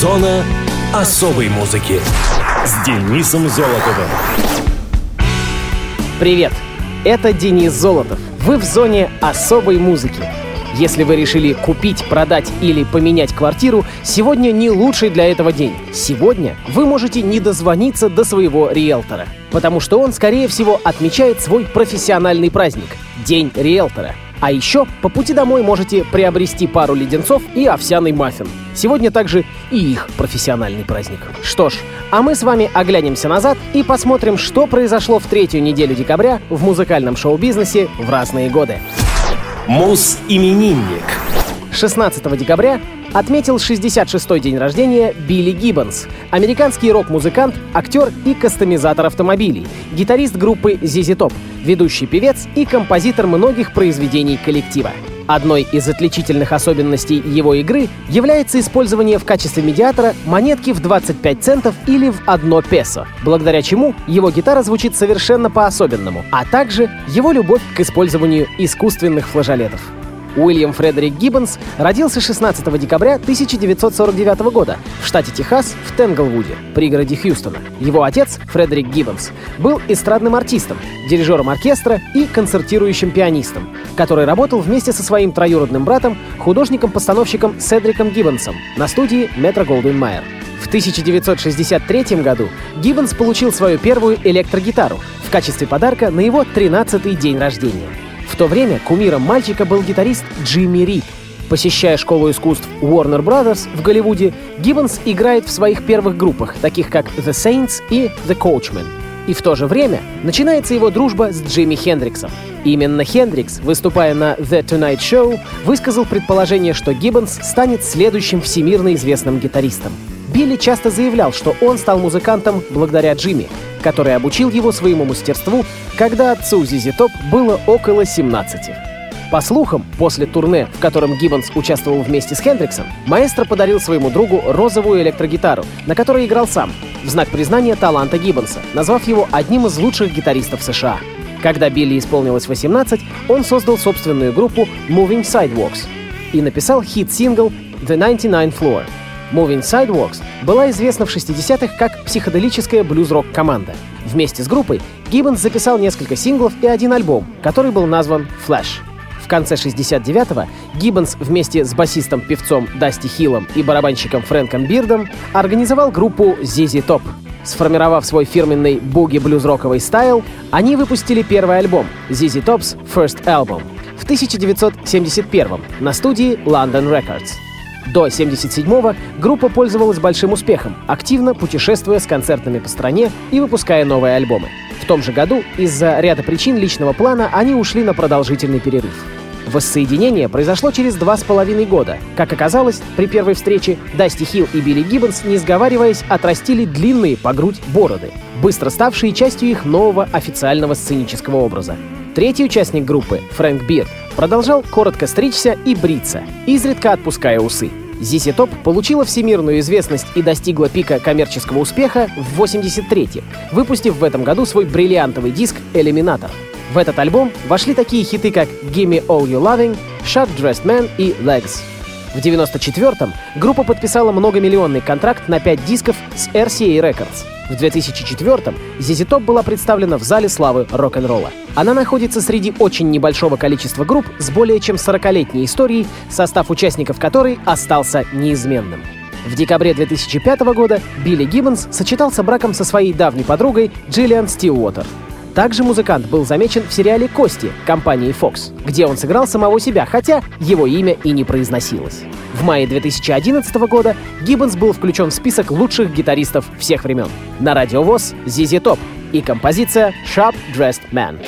Зона особой музыки с Денисом Золотовым. Привет! Это Денис Золотов. Вы в зоне особой музыки. Если вы решили купить, продать или поменять квартиру, сегодня не лучший для этого день. Сегодня вы можете не дозвониться до своего риэлтора, потому что он, скорее всего, отмечает свой профессиональный праздник — День риэлтора. А еще по пути домой можете приобрести пару леденцов и овсяный маффин. Сегодня также и их профессиональный праздник. Что ж, а мы с вами оглянемся назад и посмотрим, что произошло в третью неделю декабря в музыкальном шоу-бизнесе в разные годы. Мус-именинник. 16 декабря отметил 66-й день рождения Билли Гиббонс, американский рок-музыкант, актер и кастомизатор автомобилей, гитарист группы ZZ Top, ведущий певец и композитор многих произведений коллектива. Одной из отличительных особенностей его игры является использование в качестве медиатора монетки в 25 центов или в 1 песо, благодаря чему его гитара звучит совершенно по-особенному, а также его любовь к использованию искусственных флажолетов. Уильям Фредерик Гиббонс родился 16 декабря 1949 года в штате Техас в Тенглвуде, пригороде Хьюстона. Его отец, Фредерик Гиббонс, был эстрадным артистом, дирижером оркестра и концертирующим пианистом, который работал вместе со своим троюродным братом, художником-постановщиком Седриком Гиббонсом на студии Метро Голден Майер. В 1963 году Гиббонс получил свою первую электрогитару в качестве подарка на его 13-й день рождения. То время кумиром мальчика был гитарист Джимми Рид. Посещая школу искусств Warner Brothers в Голливуде, Гиббонс играет в своих первых группах, таких как The Saints и The Coachmen. И в то же время начинается его дружба с Джимми Хендриксом. Именно Хендрикс, выступая на The Tonight Show, высказал предположение, что Гиббонс станет следующим всемирно известным гитаристом. Билли часто заявлял, что он стал музыкантом благодаря Джимми, который обучил его своему мастерству, когда отцу Зизи Топ было около 17. По слухам, после турне, в котором Гиббонс участвовал вместе с Хендриксом, маэстро подарил своему другу розовую электрогитару, на которой играл сам, в знак признания таланта Гиббонса, назвав его одним из лучших гитаристов США. Когда Билли исполнилось 18, он создал собственную группу Moving Sidewalks и написал хит-сингл The 99 Floor — Moving Sidewalks была известна в 60-х как психоделическая блюз-рок-команда. Вместе с группой Гиббонс записал несколько синглов и один альбом, который был назван «Flash». В конце 69-го Гиббонс вместе с басистом-певцом Дасти Хиллом и барабанщиком Фрэнком Бирдом организовал группу ZZ Top. Сформировав свой фирменный буги-блюз-роковый стайл, они выпустили первый альбом ZZ Top's First Album в 1971 на студии London Records. До 77-го группа пользовалась большим успехом, активно путешествуя с концертами по стране и выпуская новые альбомы. В том же году из-за ряда причин личного плана они ушли на продолжительный перерыв. Воссоединение произошло через два с половиной года. Как оказалось, при первой встрече Дасти Хилл и Билли Гиббонс, не сговариваясь, отрастили длинные по грудь бороды, быстро ставшие частью их нового официального сценического образа. Третий участник группы, Фрэнк Бирд, продолжал коротко стричься и бриться, изредка отпуская усы. Зиси Топ получила всемирную известность и достигла пика коммерческого успеха в 83-м, выпустив в этом году свой бриллиантовый диск «Элиминатор». В этот альбом вошли такие хиты, как «Gimme All You Loving», «Shut Dressed Man» и «Legs». В 94-м группа подписала многомиллионный контракт на 5 дисков с RCA Records. В 2004-м ZZ Top была представлена в Зале славы рок-н-ролла. Она находится среди очень небольшого количества групп с более чем 40-летней историей, состав участников которой остался неизменным. В декабре 2005 года Билли Гиббонс сочетался браком со своей давней подругой Джиллиан Стилуотер. Также музыкант был замечен в сериале «Кости» компании Fox, где он сыграл самого себя, хотя его имя и не произносилось. В мае 2011 года Гиббонс был включен в список лучших гитаристов всех времен. На радиовоз ZZ Top и композиция «Sharp Dressed Man».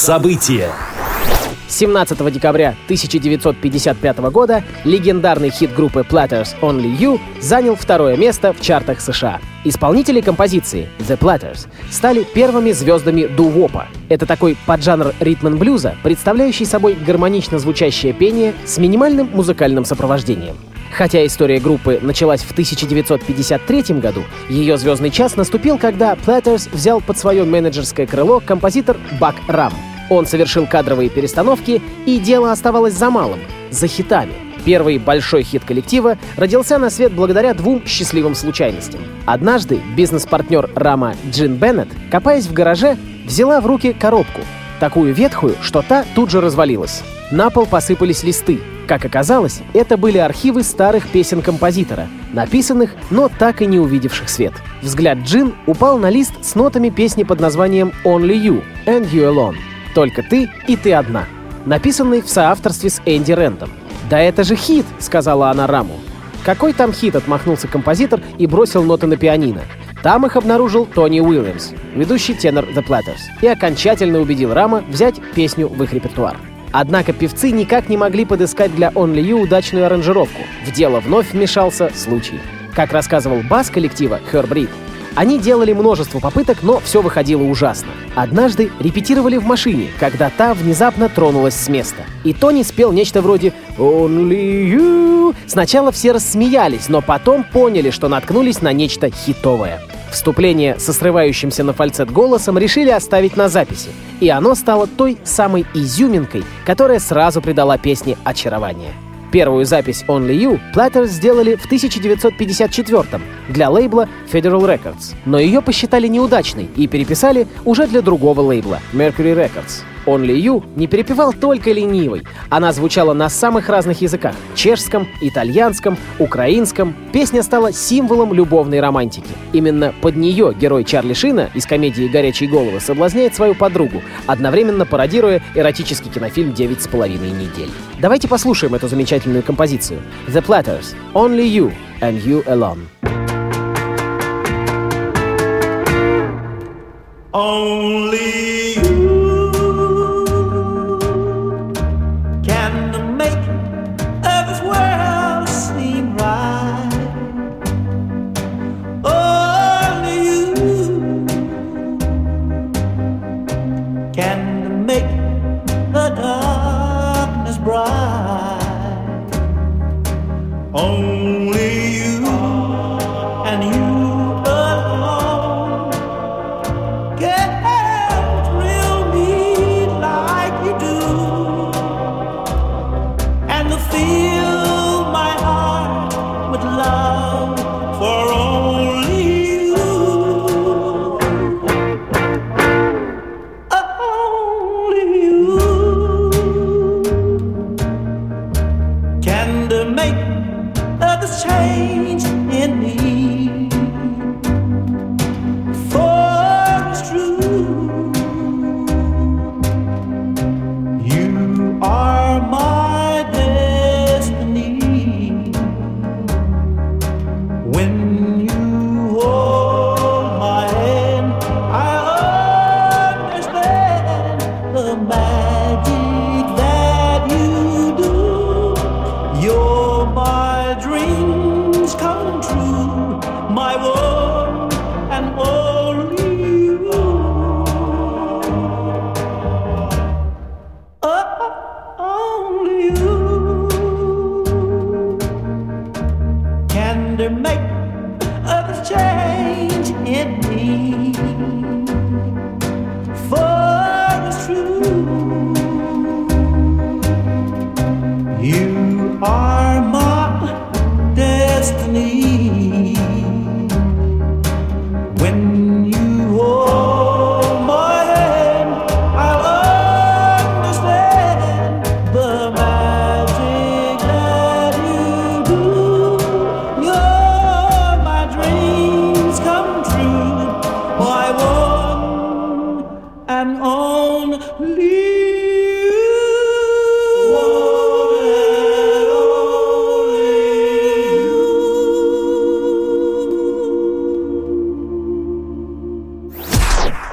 Муз-события. 17 декабря 1955 года легендарный хит группы Platters Only You занял второе место в чартах США. Исполнители композиции The Platters стали первыми звездами дувопа. Это такой поджанр ритм-блюза, представляющий собой гармонично звучащее пение с минимальным музыкальным сопровождением. Хотя история группы началась в 1953 году, ее звездный час наступил, когда Platters взял под свое менеджерское крыло композитор Бак Рам. Он совершил кадровые перестановки, и дело оставалось за малым — за хитами. Первый большой хит коллектива родился на свет благодаря двум счастливым случайностям. Однажды бизнес-партнер Рама Джин Беннет, копаясь в гараже, взяла в руки коробку, такую ветхую, что та тут же развалилась. На пол посыпались листы, как оказалось, это были архивы старых песен композитора, написанных, но так и не увидевших свет. Взгляд Джин упал на лист с нотами песни под названием «Only You» and You Alone. «Только ты и ты одна», написанный в соавторстве с Энди Рэндом. «Да это же хит!» — сказала она Раму. «Какой там хит?» — отмахнулся композитор и бросил ноты на пианино. Там их обнаружил Тони Уильямс, ведущий тенор The Platters, и окончательно убедил Рама взять песню в их репертуар. Однако певцы никак не могли подыскать для Only You удачную аранжировку. В дело вновь вмешался случай. Как рассказывал бас коллектива Reed, они делали множество попыток, но все выходило ужасно. Однажды репетировали в машине, когда та внезапно тронулась с места. И Тони спел нечто вроде «Only you». Сначала все рассмеялись, но потом поняли, что наткнулись на нечто хитовое. Вступление со срывающимся на фальцет голосом решили оставить на записи, и оно стало той самой изюминкой, которая сразу придала песне очарование. Первую запись Only You Platters сделали в 1954 для лейбла Federal Records, но ее посчитали неудачной и переписали уже для другого лейбла Mercury Records. «Only You» не перепевал только ленивый. Она звучала на самых разных языках — чешском, итальянском, украинском. Песня стала символом любовной романтики. Именно под нее герой Чарли Шина из комедии «Горячие головы» соблазняет свою подругу, одновременно пародируя эротический кинофильм «Девять с половиной недель». Давайте послушаем эту замечательную композицию. The Platters, Only You and You Alone. Only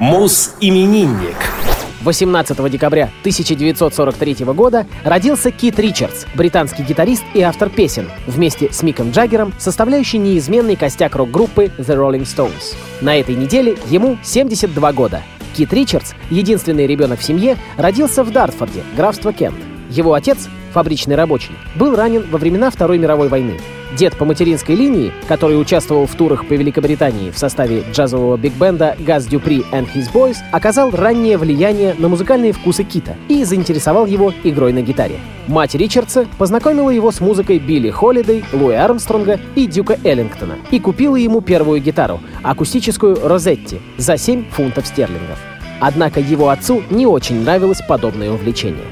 Мус-именинник. 18 декабря 1943 года родился Кит Ричардс, британский гитарист и автор песен, вместе с Миком Джаггером, составляющий неизменный костяк рок-группы The Rolling Stones. На этой неделе ему 72 года. Кит Ричардс, единственный ребенок в семье, родился в Дартфорде, графство Кент. Его отец, фабричный рабочий, был ранен во времена Второй мировой войны. Дед по материнской линии, который участвовал в турах по Великобритании в составе джазового биг-бенда Газ Дюпри and His Boys, оказал раннее влияние на музыкальные вкусы Кита и заинтересовал его игрой на гитаре. Мать Ричардса познакомила его с музыкой Билли Холидей, Луи Армстронга и Дюка Эллингтона и купила ему первую гитару, акустическую Розетти, за 7 фунтов стерлингов. Однако его отцу не очень нравилось подобное увлечение.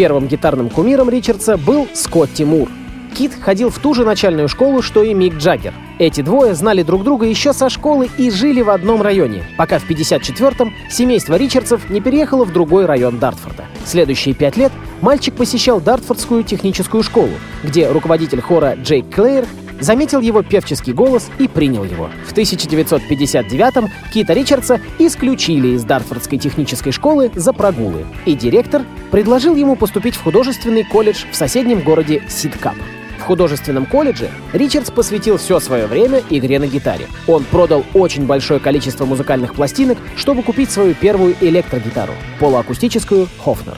Первым гитарным кумиром Ричардса был Скотти Мур. Кит ходил в ту же начальную школу, что и Мик Джаггер. Эти двое знали друг друга еще со школы и жили в одном районе, пока в 54-м семейство Ричардсов не переехало в другой район Дартфорда. Следующие пять лет мальчик посещал Дартфордскую техническую школу, где руководитель хора Джейк Клеер заметил его певческий голос и принял его. В 1959-м Кита Ричардса исключили из Дартфордской технической школы за прогулы, и директор предложил ему поступить в художественный колледж в соседнем городе Сидкап. В художественном колледже Ричардс посвятил все свое время игре на гитаре. Он продал очень большое количество музыкальных пластинок, чтобы купить свою первую электрогитару — полуакустическую «Хофнер».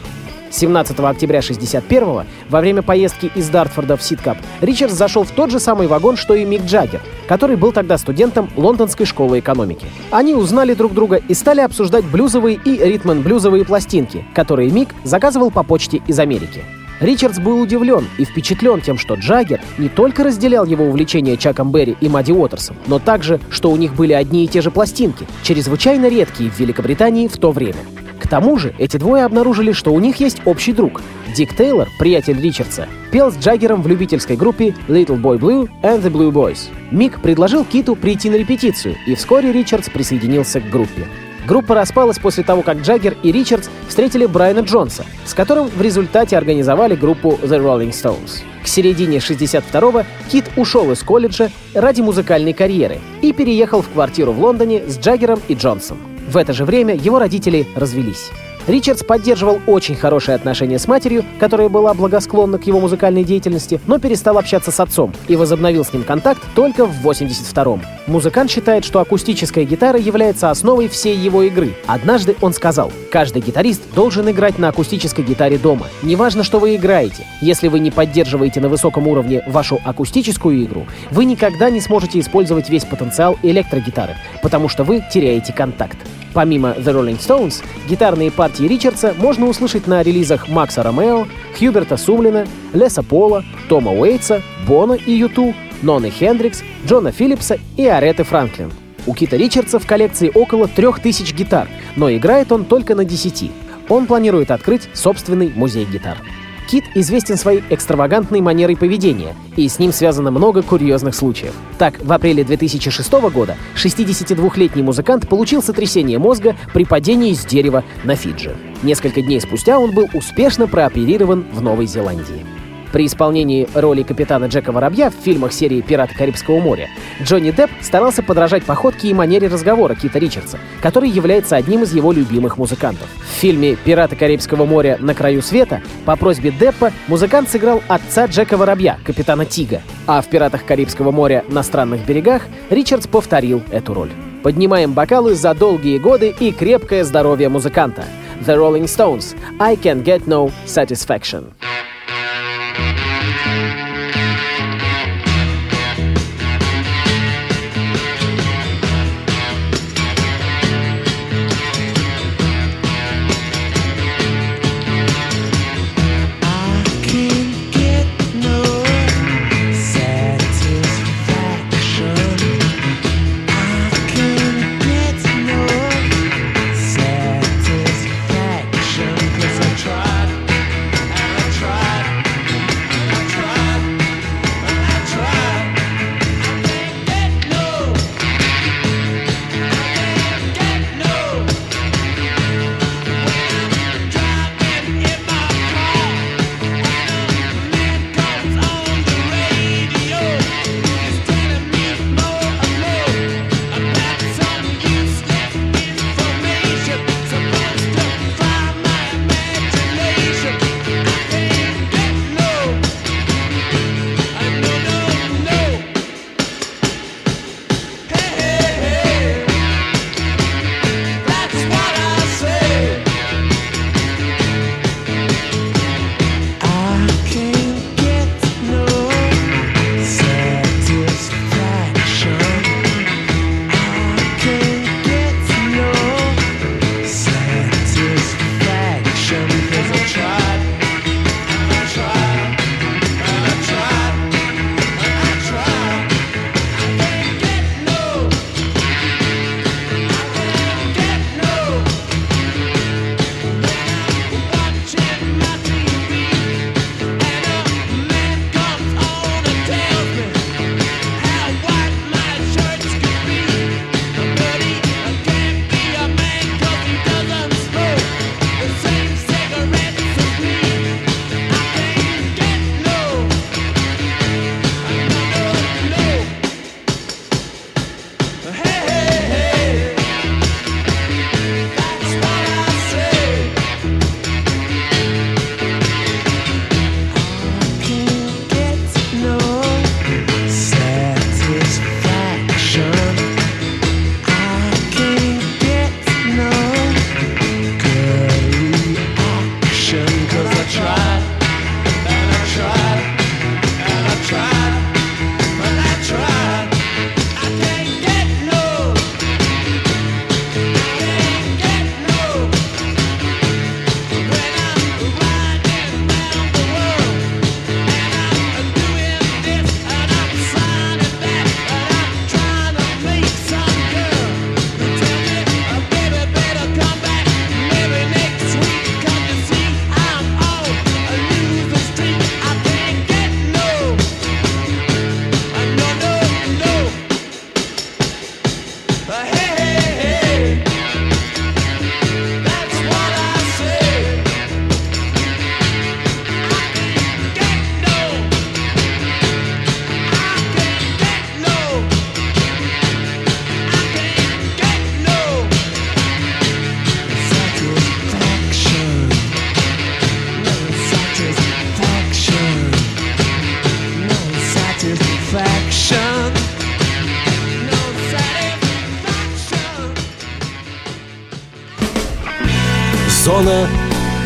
17 октября 61 во время поездки из Дартфорда в Ситкап, Ричардс зашел в тот же самый вагон, что и Мик Джаггер, который был тогда студентом Лондонской школы экономики. Они узнали друг друга и стали обсуждать блюзовые и ритм-блюзовые пластинки, которые Мик заказывал по почте из Америки. Ричардс был удивлен и впечатлен тем, что Джаггер не только разделял его увлечение Чаком Берри и Мадди Уотерсом, но также, что у них были одни и те же пластинки, чрезвычайно редкие в Великобритании в то время. Тому же, эти двое обнаружили, что у них есть общий друг. Дик Тейлор, приятель Ричардса, пел с Джаггером в любительской группе Little Boy Blue and the Blue Boys. Мик предложил Киту прийти на репетицию, и вскоре Ричардс присоединился к группе. Группа распалась после того, как Джаггер и Ричардс встретили Брайана Джонса, с которым в результате организовали группу The Rolling Stones. К середине 62-го Кит ушел из колледжа ради музыкальной карьеры и переехал в квартиру в Лондоне с Джаггером и Джонсом. В это же время его родители развелись. Ричардс поддерживал очень хорошие отношения с матерью, которая была благосклонна к его музыкальной деятельности, но перестал общаться с отцом и возобновил с ним контакт только в 82-м. Музыкант считает, что акустическая гитара является основой всей его игры. Однажды он сказал, каждый гитарист должен играть на акустической гитаре дома. Неважно, что вы играете. Если вы не поддерживаете на высоком уровне вашу акустическую игру, вы никогда не сможете использовать весь потенциал электрогитары, потому что вы теряете контакт. Помимо The Rolling Stones, гитарные партии Ричардса можно услышать на релизах Макса Ромео, Хьюберта Сумлина, Леса Пола, Тома Уэйтса, Бона и Юту, Ноны Хендрикс, Джона Филлипса и Ареты Франклин. У Кита Ричардса в коллекции около 3000 гитар, но играет он только на 10. Он планирует открыть собственный музей гитар. Кит известен своей экстравагантной манерой поведения, и с ним связано много курьезных случаев. Так, в апреле 2006 года 62-летний музыкант получил сотрясение мозга при падении с дерева на Фиджи. Несколько дней спустя он был успешно прооперирован в Новой Зеландии. При исполнении роли капитана Джека Воробья в фильмах серии «Пираты Карибского моря» Джонни Депп старался подражать походке и манере разговора Кита Ричардса, который является одним из его любимых музыкантов. В фильме «Пираты Карибского моря. На краю света» по просьбе Деппа музыкант сыграл отца Джека Воробья, капитана Тига, а в «Пиратах Карибского моря. На странных берегах» Ричардс повторил эту роль. Поднимаем бокалы за долгие годы и крепкое здоровье музыканта. The Rolling Stones. I can get no satisfaction.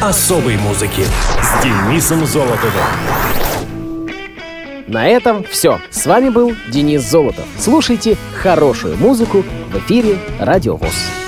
Особой музыки с Денисом Золотовым. На этом все. С вами был Денис Золотов. Слушайте хорошую музыку в эфире Радио ВОЗ.